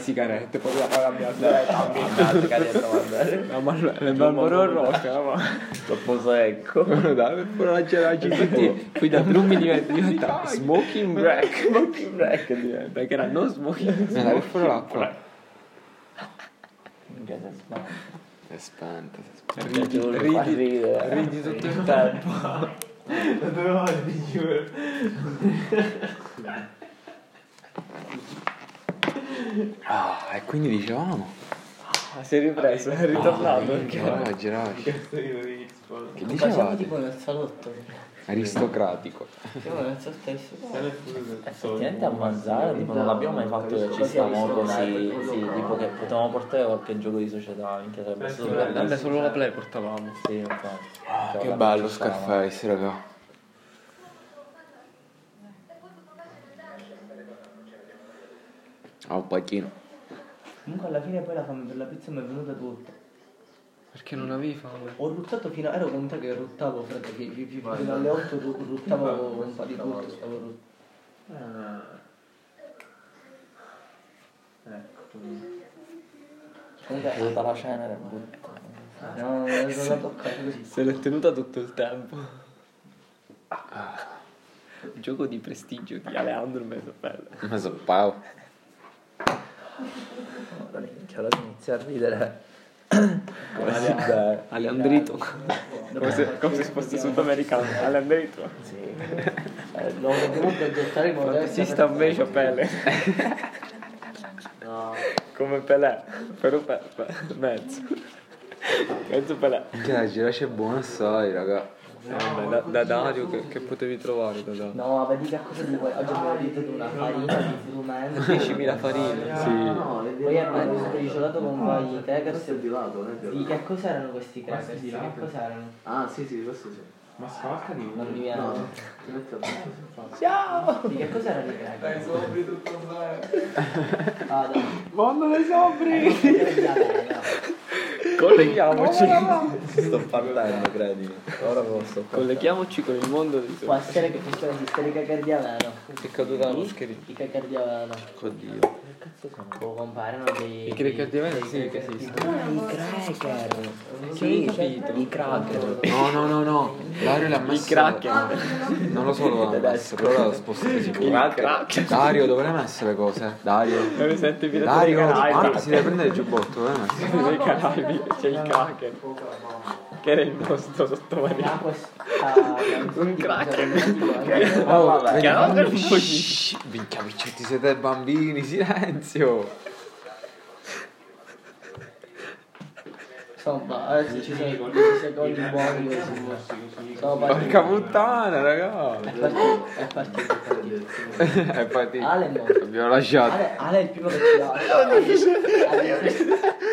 Sigarette, poi la cambiare. Camminate, cade a mandare. No, ma le Marlboro rosa, ma... Troppo secco. Dai, foraggiare la tutti. Qui da Drumi diventa, diventa smoking break. Smoking break diventa. Perché era no smoking. Dai, per fuori l'acqua. Minchia, si è spento. È spenta, si è spenta. Ridi, ridi, ridi tutto il tempo. Due volte, giuro. Ah, e quindi dicevamo. Ah, si è ripreso, è ritornato. Giraggi, giraggi. Che Facciamo dicevate? tipo nel salotto. Aristocratico. Facciamo nel stesso. Effettivamente a mangiare, tipo non l'abbiamo mai fatto che ci stavamo così, sì, tipo che potevamo portare qualche gioco di società, minchia sarebbe stato bello. Vabbè, solo la play portavamo. Sì, infatti. Ah, Cioè, che bello. Scarface, raga. Ah, un pacchino. Comunque alla fine poi la fame per la pizza mi è venuta tutta. Perché non avevi fame? Ho ruttato fino a... ero convinto che ruttavo, frate, fi- fi- fi- fino alle 8 ru- ruttavo un po' di tutto, stavo ruttando. Ecco. Comunque tutta la cena era brutta. No, non la toccare così. Se l'è tenuta tutto il tempo. Un gioco di prestigio di Alejandro so pau. Ora minchia, ora inizia a ridere. Come si deve. Aleandrito. Come se, come se fosse sudamericano. Aleandrito. Sì. Eh, lo dobbiamo progettare in modo da Si sta invece Pele. No. Come Pelé. Però pe, pe, mezzo. Mezzo Pelé. La giraccia è buona assai, raga. Eh, vabbè, da, da Dario che, che potevi trovare da Dario? No, vedi che cosa ti vuoi? Oggi abbiamo detto di una farina di frumento. 10.000 farine. Sì. Poi abbiamo preso briciolato con vari crackers. Di che cos'erano questi crackers? Di che cos'erano? Ah, sì, sì, questo sì. Ma scalca di Non mi viene. No, ti metto addosso. Ciao! Di che cos'erano i crackers? Ah, dai. Mondo dei sobri! Dai, Colleghiamoci. Sto partendo, credimi. Ora posso. Colleghiamoci con il mondo dei Può sobri. essere che i cracker di aveno. È caduta la mascherina. I cracker di aveno. Oddio. Che cazzo sono? Può comparano dei... I cracker di aveno dei sì che cracker- esistono. Ah, i cracker. Sì, Sì, capito. I cracker. No, no, no, no. Dario l'ha I messo. cracken. Non lo so dove l'ha messo, però l'ha spostato sicuro. Dario, dove l'hai messo le cose? Dario. Dario, Caraibi. si deve prendere il giubbotto, dove l'hai messo? Dei Caraibi c'è il Kraken. Che era il nostro sottomarino. Un cracker. Oh, vabbè. Minchia, piccetti siete bambini, silenzio. Insomma, adesso ci sono i 10 secondi buoni. Sono partiti. Porca puttana, raga. È partito, è partito, è partito. E poi Ale è morto. abbiamo lasciato. Ale, Ale è il primo che ci lascia.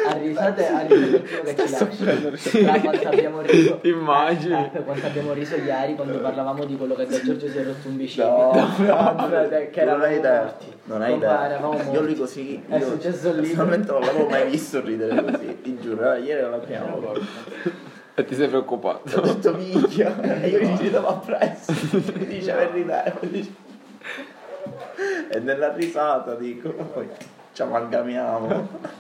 A risate, a risate è il primo che ci lascia. Tra quanto abbiamo riso. Immagini. Eh, per quanto abbiamo riso ieri quando parlavamo di quello che da Giorgio si è rotto un bicipite. No, che era non hai idea. Non hai idea. Io morti. lui così. È io successo lì. Personalmente non l'avevo mai visto ridere così. Ti giuro, ieri era la prima volta. E ti sei preoccupato. Ho detto minchia. E io gli ridevo appresso. Mi diceva il ridere. E nella risata dico, poi ci amalgamiamo.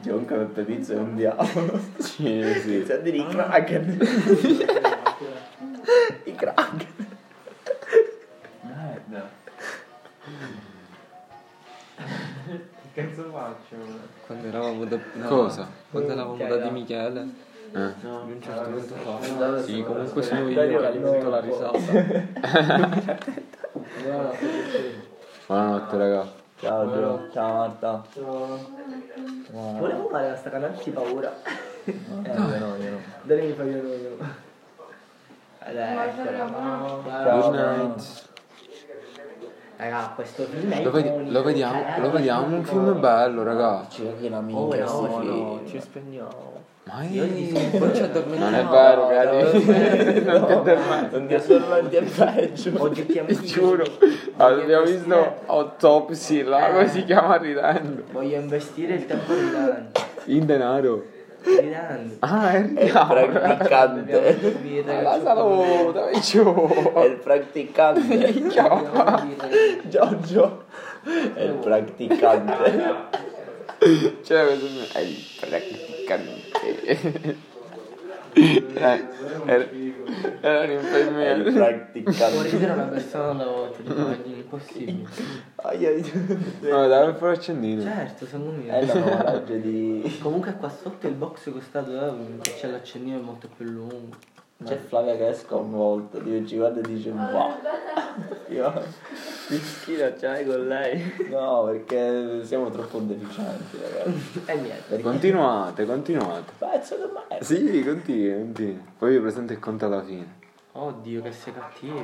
Peppe Pizzo è un diavolo. Sì, sì. Inizia a dire i kraken. I kraken. Che cazzo faccio? Quando eravamo da... no, Cosa? Quando eravamo da Di Michele. Eh. A un certo punto fa. Sì, comunque sono io che alimento la risata. Buonanotte, raga. Ciao Gio. Ciao Marta. Volevo fare la sta canale di paura. Eh, no, no, io no. Dove mi fai vedere io? Eccola. Good night. Raga, questo film è Lo, vedi- lo vediamo, Cioè, lo vediamo, un film bello, raga. Ci che la Oh, minchia no, no, ci spegniamo. Ma Io Poi ci addormentiamo. Non è vero, cari. Non ti addormenti. Non ti addormenti è peggio. Oggettivamente. Ti giuro. Abbiamo visto Autopsy, là, come si chiama ridendo. Voglio investire il tempo ridendo. In denaro. Ridendo. Ah, è il praticante. La saluta. È il praticante. Giorgio. È il praticante. Cioè, questo è il praticante. Eh, era, era l'infermiere. Può praticante. ridere una persona alla volta, immagini, impossibile. Ai, ai. No, dai per accendino. Certo, secondo me. È la nuova di... Comunque qua sotto il box costa 2 euro, perché c'è l'accendino è molto più lungo. C'è Flavia che è sconvolta, Dio ci guarda e dice wow. Io... Che schifo c'hai con lei? No, perché siamo troppo deficienti, ragazzi. E niente. Perché... Continuate, continuate. Pezzo di merda. Sì, continui, continui. Poi vi presento il conto alla fine. Oddio, che sei cattivo.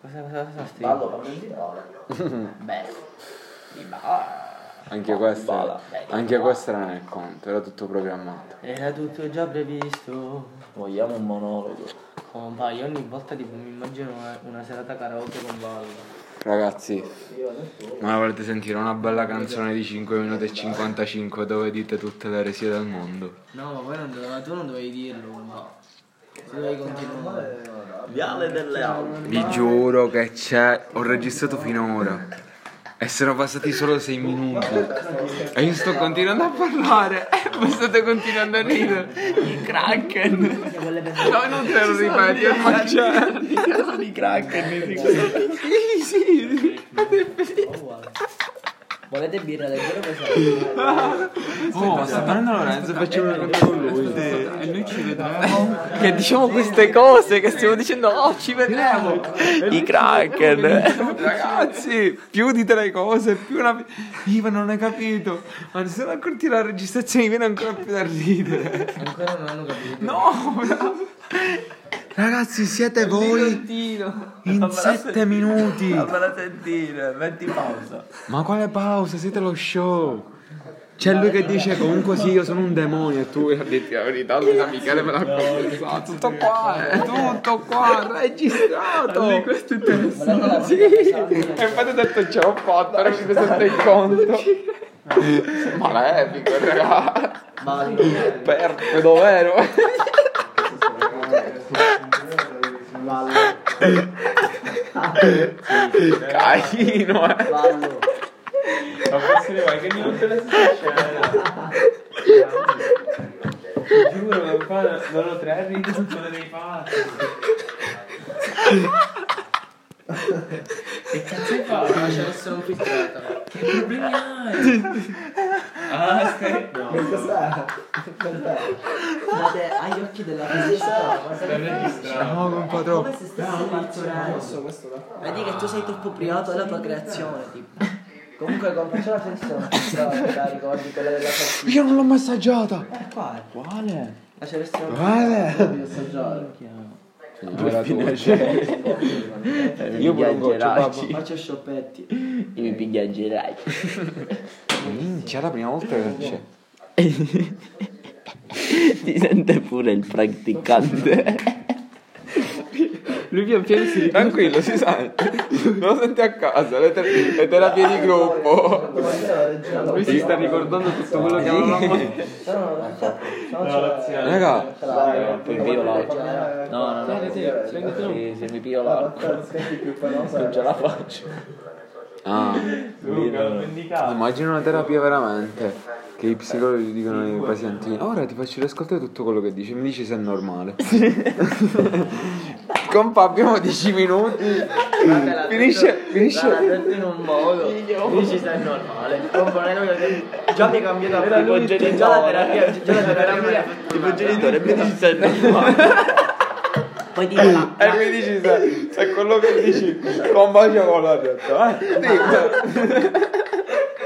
Cosa, cosa, cosa stai? Ballo, fammi girare. Beh. Di ba- Anche questa, bala. anche questa era nel conto, era tutto programmato. Era tutto già previsto. Vogliamo un monologo. Compa, io ogni volta tipo mi immagino una, una serata karaoke con ballo. Ragazzi, ma volete sentire una bella canzone di 5 minuti e 55 dove dite tutte le eresie del mondo? No, ma poi non dove- tu non dovevi dirlo, ma tu dovevi continuare. Viale delle Alpi. Vi giuro che c'è, ho registrato finora. E sono passati solo 6 minuti. E io sto continuando a parlare. E voi state continuando a ridere. I Kraken. No, non te lo ripeti, è mangiare. Caso di Kraken. Sì, sì. Volete birra leggera o pesante? Oh, sta parlando Lorenzo, facciamo una cosa con lui. E noi ci vedremo. Che diciamo queste cose, che stiamo dicendo, oh, ci vedremo. I Kraken. Ragazzi, più di tre cose, più una... Ivan non hai capito. Ma se non accorti la registrazione viene ancora più da ridere. Ancora non hanno capito. No, bravo. Ragazzi, siete voi in sette minuti. Fammela sentire, metti pausa. Ma quale pausa? Siete lo show. C'è lui che dice comunque sì, io sono un demonio e tu a dirti la verità, Luisa Michele me l'ha confessato. Tutto qua, è tutto qua, registrato. questo è interessante. Sì. E infatti ho detto ce l'ho fatta, ora mi presento il conto. Malefico, raga. Perfido, vero? Carino, eh. Ballo. Ma forse vai che non te la scena. Giuro, non fa loro tre ridi sono dei pazzi. Che cazzo hai fatto? Ma ce l'ho un filtrata. Che problemi hai? Ah, stai... No, Guardate, ha gli occhi della stai registrando. No, compadre. Come se stessi partorendo. Vedi che tu sei troppo privato della tua creazione, tipo. Comunque con faccio la festa la ricordi quella della salsiccia. Io non l'ho massaggiata. Eh, quale? Quale? La celeste Quale? Devi assaggiare. Era tu. Io pure un goccio, babbo. Faccio scioppetti. Io mi piglio a girare. Minchia, la prima volta che c'è. Si sente pure il praticante. Lui pian piano si ricorda. Tranquillo, si sente. Non lo senti a casa, le, ter- le terapie di gruppo. Lui si sta ricordando tutto quello che avevamo Raga, Poi pio l'acqua. No, no, no. Sì, se mi pio l'acqua. Non ce la faccio. ah, Luca, l'ho vendicato. immagino una terapia veramente. Che i psicologi dicono ai pazienti: Ora ti faccio riascoltare tutto quello che dici, mi dici se è normale. Compa, abbiamo 10 minuti. Finisce, finisce. detto in un modo. Dici sei normale. Già mi hai cambiato a Tipo genitore. Già la terapia. Già la terapia. Tipo genitore, mi dici se è normale. Poi dico la. E mi dici se, se è quello che dici con bacio con la testa. Eh?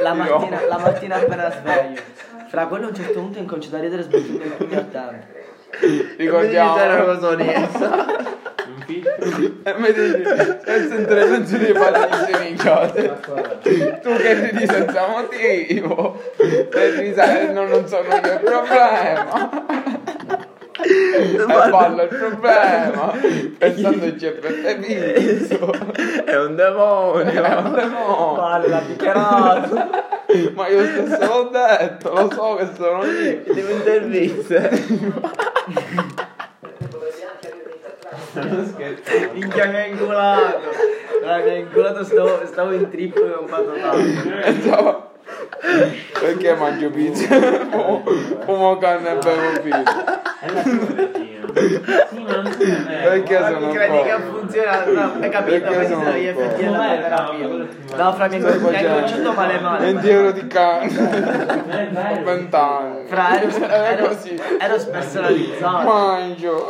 La mattina, la mattina appena sveglio. Fra quello a un certo punto incomincio da ridere sbattendo il più a tanto. Ricordiamo. cosa onesta. Un filtro. E mi dici, senza intervenzione di padre minchiate. Tu che ridi senza motivo. E ridi, sai, non, non sono io il problema. E ballo il problema. Pensandoci è per te viso. È un demonio. È un demonio. Vale, l'ha dichiarato. Ma io stesso l'ho detto, lo so che sono io. Devo interviste. Non scherzare. Minchia che è inculato. Raga, mi ha inculato, stavo, stavo in trip e ho fatto tanto. Perché mangio pizza? Fumo- Fumo canne e bevo pizza. Sì, ma non è me. Perché Ma sono credi che qua? funziona? No, hai capito? Perché sono gli effetti della terapia. No, fra mi hai conciato male male. 20 euro di Ho vero. 20 anni. Fra, ero, È ero, così. ero spersonalizzato. Mangio.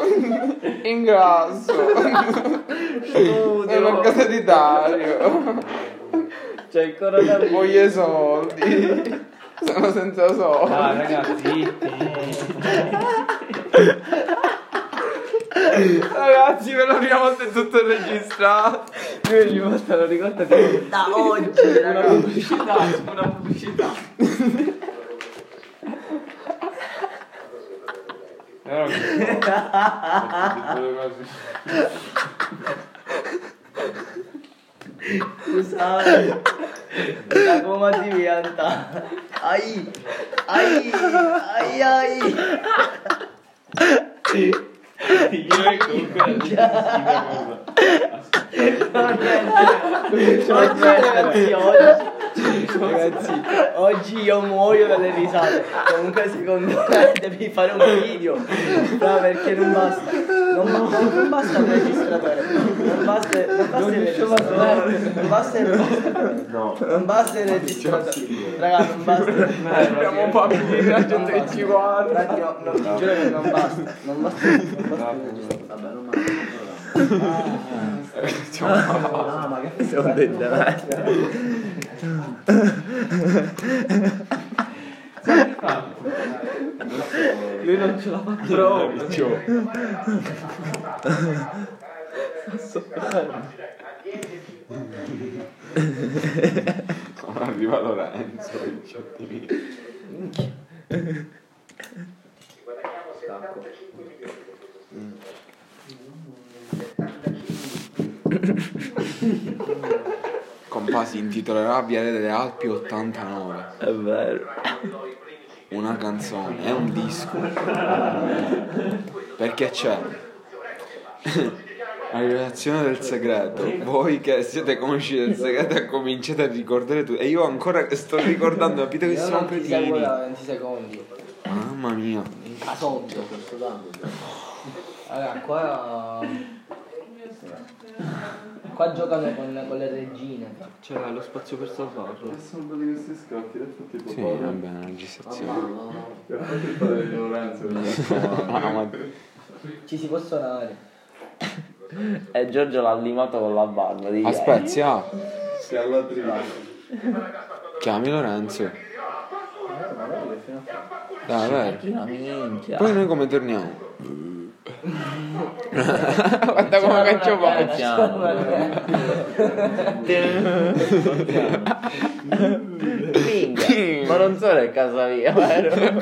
Ingrasso. È una casa di Dario. Cioè, il coronavirus. Voglio i soldi. Sono senza soldi. Ah, ragazzi. Ragazzi, per la prima volta è tutto registrato. Lui ogni volta lo ricorda che Da oggi, una ragazzi. pubblicità, una pubblicità. Però che Scusate. Da come ti pianta. Ai. Ai. Ai ai. 因为狗哥的名字。哈哈哈哈哈！我天，我天，我，Ragazzi, oggi io muoio dalle risate. Comunque secondo me devi fare un video. No, perché non basta. Non, non- non basta il registratore. Non basta, non basta il registratore. Non basta il registratore. Non basta il registratore. Raga, non basta. abbiamo un po' di viaggio che ci guarda. Un attimo, no, ti giuro che non basta. Non basta. Non basta. Vabbè, non basta. Ah, ma che Sono detto, lui non ce la fa proprio. Sta Sono Arriva Lorenzo, 18.000. si intitolerà Viale delle Alpi 89. È vero. Una canzone, è un disco. Perché c'è la rivelazione del segreto. Voi che siete conosciuti del segreto cominciate a ricordare tutto. E io ancora sto ricordando, capite che sono cretini. 20 secondi. Mamma mia. In casoggio, sto dando. Allora, qua Qua giocano con, con le regine. C'era lo spazio per salvarlo. Sì, va bene, la registrazione. Ah, Ci si può suonare. E Giorgio l'ha limato con la barba. di. Aspetta, chiami Lorenzo. Dai, vai. Una minchia. Poi noi come torniamo? Guarda come caccio Minchia. Ma non sono a casa mia, vero?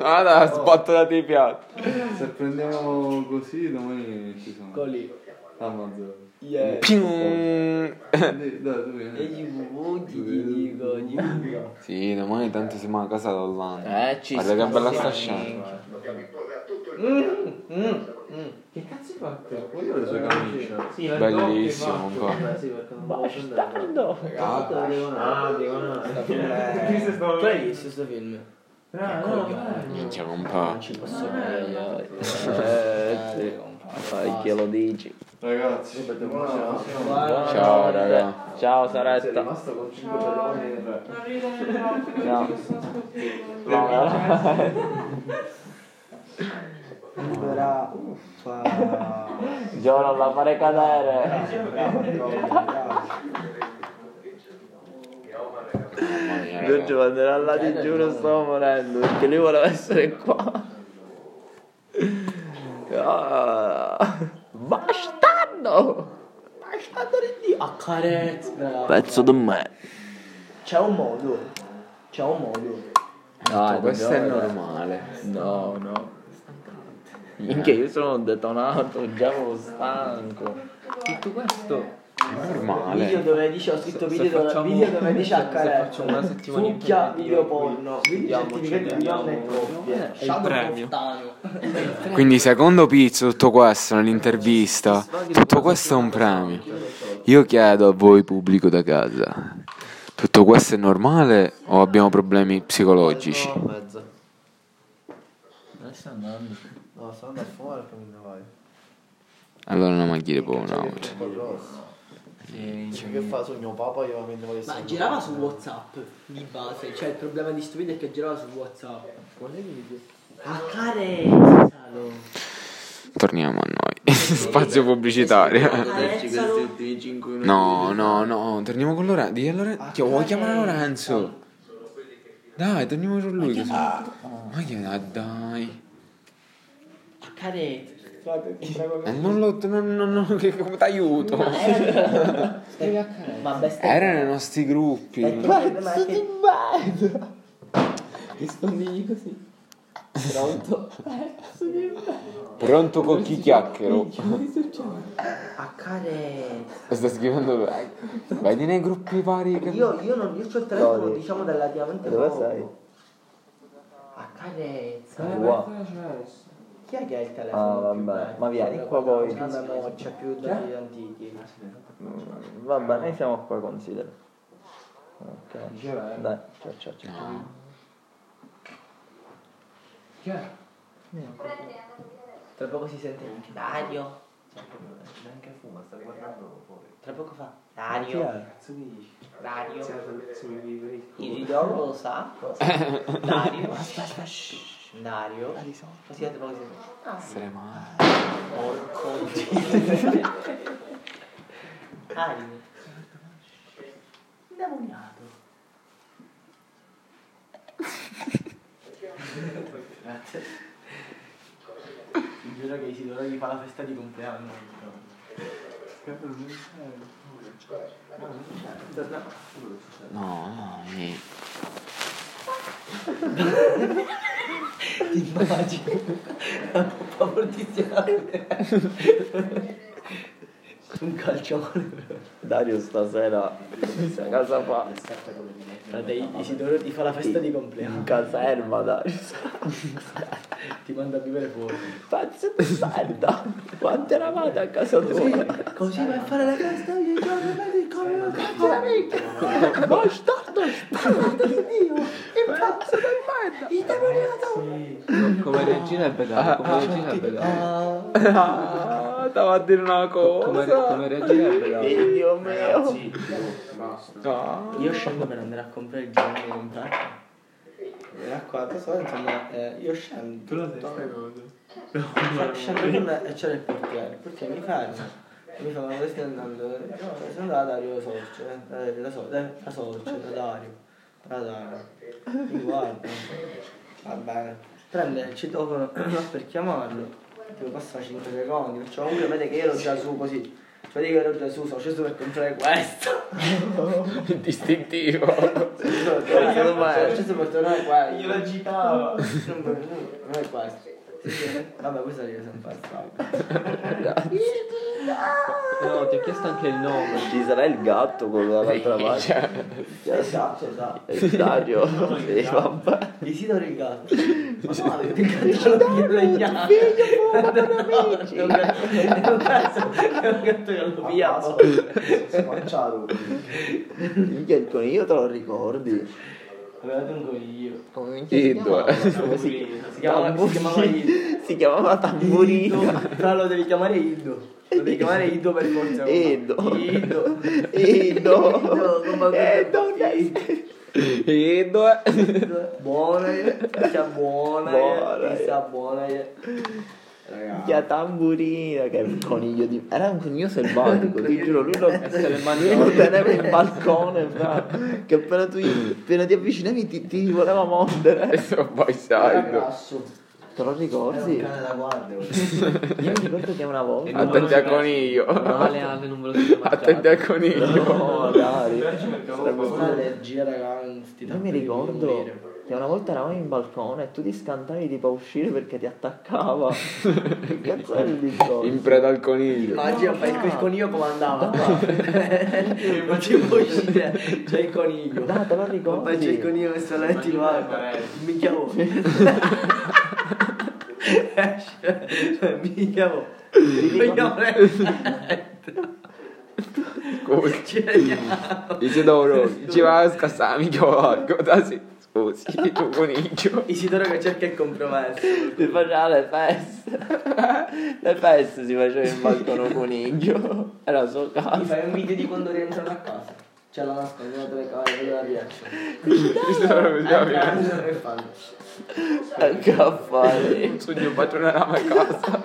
Ah, dai, sbattonate i piatti. Se prendiamo così domani ci sono. Coli. Amazon. Yeah. Pium. E gli vuoti ti dico, gli dico. Sì, domani tanto siamo a casa d'Olanda. Eh, ci Guarda che bella sta scazziamo. Che cazzo hai fatto? Ho le sue camicie. Sì, la Bellissimo, un po'. Bastardo. Ah, dicono. Tu hai visto questo film? Minchia, compa. Non ci posso credere. Eh, sì. Fai che lo dici. Ragazzi, Ciao, raga. Ciao sei Saretta. rimasto con 5 pedoni e 3. Ciao. No, Libera. Uffa. Gio non la fare cadere. Giorgio manderà là di giuro stavo morendo perché lui voleva essere qua. Ah, bastardo! Bastardo di Dio. Accarezza. Pezzo di me. C'è un modo. C'è un modo. Dai, Questo è normale. No, no. Minchia, io sono detonato, già ero stanco. Tutto questo. È Video normale. dove dice ho scritto Se video, dove, facciamo- video dove dice se accarezza. facciamo una settimana di video video, porno. quindi Video certificato di donne e coppie. Shadow. Quindi secondo Pizzo tutto questo nell'intervista, tutto questo è un premio. Io chiedo a voi pubblico da casa, tutto questo è normale o abbiamo problemi psicologici? Stai andando? No, sto andando a fumare come ne vai. Allora non mi chiede poi un altro. Un po' grosso. Sì, Dice che fa sogno papà io mi voglio Ma girava su Whatsapp di base, cioè il problema di sto video è che girava su Whatsapp. A carezza! Torniamo a noi. Spazio pubblicitario. Carezzalo. ultimi 5 minuti. No, no, no, torniamo con Lorenzo. Di Lorenzo. Chi vuoi chiamare Lorenzo? Dai, torniamo con lui. Ma che ah, dai. Carezza. Eh, non lo. Non, non, non, che, come ti aiuto? Vabbè, stai. Era nei nostri gruppi. Pezzo di merda! Lì così. Pronto? Pezzo di merda. Pronto con chi chiacchiero? A carezza. Sta scrivendo. Vedi nei gruppi vari che. Io, io non, io c'ho il telefono Dove? diciamo relativamente Dove sei? A carezza. Qua. Chi è che ha il telefono? Ah, più vabbè. Ma vieni qua la poi. Una memoccia più dati antichi. Mm, Vabbè, noi siamo qua, considera. Ok. Dai, ciao ciao ciao. Tra poco si sente anche Dario. Neanche fuma, sta guardando fuori. Tra poco fa. Dario. Dario. Isidoro lo sa cosa? Dario. Dario. Così tra poco si sente. Ah, Essere male. porco. Indemoniato. Grazie. Mi giuro che Isidoro gli fa la festa di compleanno. No, no, eh. Immagino. Una poppa fortissima un calcione Dario stasera a casa fa. Frate, Isidoro ti fa la festa di compleanno. In caserma Dario ti manda a vivere fuori. Pezzo di merda quanto eravate a casa tua? così vai a fare la festa ogni giorno come un cazzo da minchia bastardo bastardo di Dio impazzo del merda indemoniato Come regina è pedale, come regina è pedale. Ah, stavo a dire una Come, cosa. come regina è pedale. Dio mio Ah. io scendo per andare a comprare il giro di comprare era qua adesso insomma eh, io scendo tu lo sai cosa scendo e c'era il portiere portiere mi ferma e mi ma dove stai andando no sono andato da Dario Sorce eh, da, so, da, da Sorce da Dario da Dario mi guarda va bene prende il citofono per chiamarlo tipo passa 5 secondi perciò comunque vede che io ero già su così cioè vedi che ero già su sono sceso per comprare questo Distintivo. Sono sceso per tornare qua. Io l'agitavo. Non è questo. Vabbè, questa lì è sempre stata. No, ti ho chiesto anche il nome. ci sarà il gatto quello dall'altra parte Esatto, esatto. Eh, Dario sì, vabbè Isidoro il gatto. Ma no, il gatto lo via le chiavi. È un gatto è un gatto- è un gatto che lo piavo. Spacciato. Minchia, il coniglio te lo ricordi? Avevate un coniglio. Ido. Si chiamava, si chiamava Ido. Si chiamava Tamburino. Però lo devi chiamare Ido. Lo devi chiamare Ido per forza. Ido. Ido. Ido. come Ido. Ido. Buona, sia buona, Buona, sia buona. Minchia Tamburino, che è un coniglio di... Era un coniglio selvatico, ti giuro, lui lo, lo teneva in balcone, fra, che appena tu appena ti avvicinavi ti, ti voleva mordere. Adesso poi sai. Te lo ricordi? cane da guardia. Io mi ricordo che una volta... Attenti al coniglio. Ale, Ale, non ve lo siete Attenti al coniglio. No, dai. Sarebbe Un'allergia, raga, Io mi ricordo che una volta eravamo in balcone e tu ti scantavi tipo a uscire perché ti attaccava. che cazzo è il discorso? In preda al coniglio. Immagina fai il coniglio come andava. Non ci puoi uscire. C'è il coniglio. Dai, te lo ricordi? Poi c'è il coniglio messo a letto in guarda. Minchia oh. Oh. Minchia oh. Isidoro, ci va a scassare mica largo, da sì. Scusi, tu coniglio. Isidoro che cerca il compromesso. Si faceva le feste. Le feste si faceva in balcone coniglio. Era il suo Mi caso. fai un video di quando rientrano a casa. C'è la nascosta, una telecamera, vedo la reaction. Isidoro mi dà via. Entrano e fanno. Che affari. Un sogno patroneravamo a casa.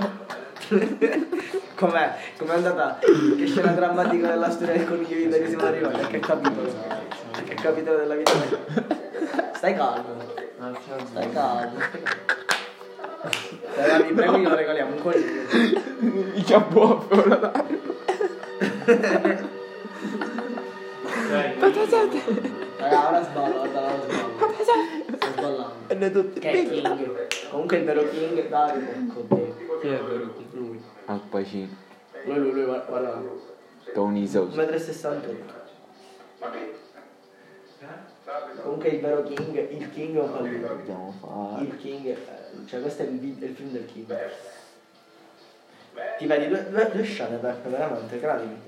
Com'è? Com'è andata? Che scena drammatica della storia del coniglio di Dario siamo arrivati? A che capitolo? A che capitolo della vita? Stai calmo. Stai calmo. Dai, vi prego, glielo regaliamo un coniglio. Mica buono, ora Raga, ora sballo, guarda, ora sballo. Sto sballando. E noi tutti. Che è King? Comunque il vero King, Dario, oddio. Chi è vero King? Lui. Al pacino. Lui, lui, lui, guarda. guarda. Tony Sos. 1,68 m. Comunque il vero King, il King è un. Dobbiamo fare. Il King, eh, cioè questo è il, il film del King. Ti vedi due, due, due scene veramente, credimi.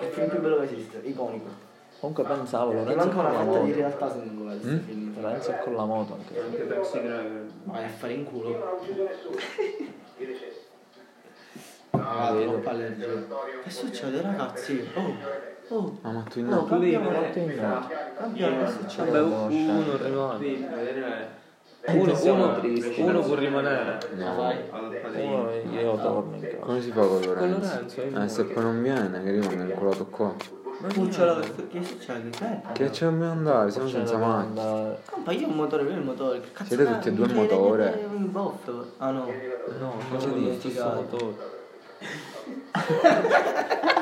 È il film più bello che esiste, iconico. Comunque pensavo, Ti Lorenzo manca con la fetta di moto. realtà se non lo vedi questo film. Lorenzo con la moto anche. Anche Taxi Driver. Vai a fare in culo. Vedo. Ah, troppa allergia. Che succede ragazzi? Oh, oh. Ah, ma tu No, no. cambiamo in no. Cambiamo, che succede? Vabbè, uno rimane. Uno, uno, uno può rimanere. No. Uno io torno in casa. Come si fa con Con Lorenzo? Lorenzo, io Eh, se poi non viene, che rimane inculato qua. Cucciola, che succede? Che? Che ci dobbiamo andare? Siamo senza macchina. Compa, io ho un motore, lui il motore. Che cazzo Siete tutti e due il motore? che. Ah no. No, Cosa non dici, lo.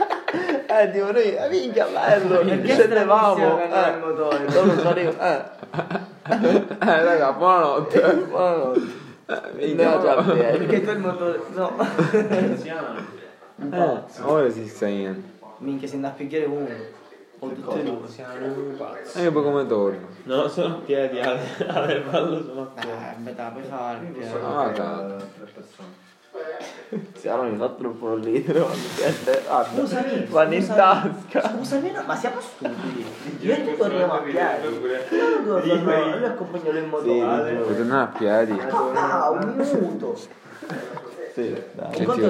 Eh, tipo noi, eh, minchia bello, Perché scendevamo, eh, il motore? sono io, eh, Eh, raga, buonanotte. buonanotte. già a no. piedi. Perché tu il motore. No. Eh, ora si sta in. Minchia, si andrà a picchiare uno. O tutti e due. E io poi come torno? No, sono a piedi, Ale, Ale ballo sono a Eh, piedi. aspetta, puoi fare. Ah, cazzo. Siamo mi fa troppo ridere, quando siete- guarda, Scusami. vanno in scusami. tasca. Scusami, no, ma siamo stupidi. Io e tu torniamo a piedi. Io non torno, lui accompagna il motore. Puoi tornare a piedi? Ah, un minuto. Sì, dai. Cioè,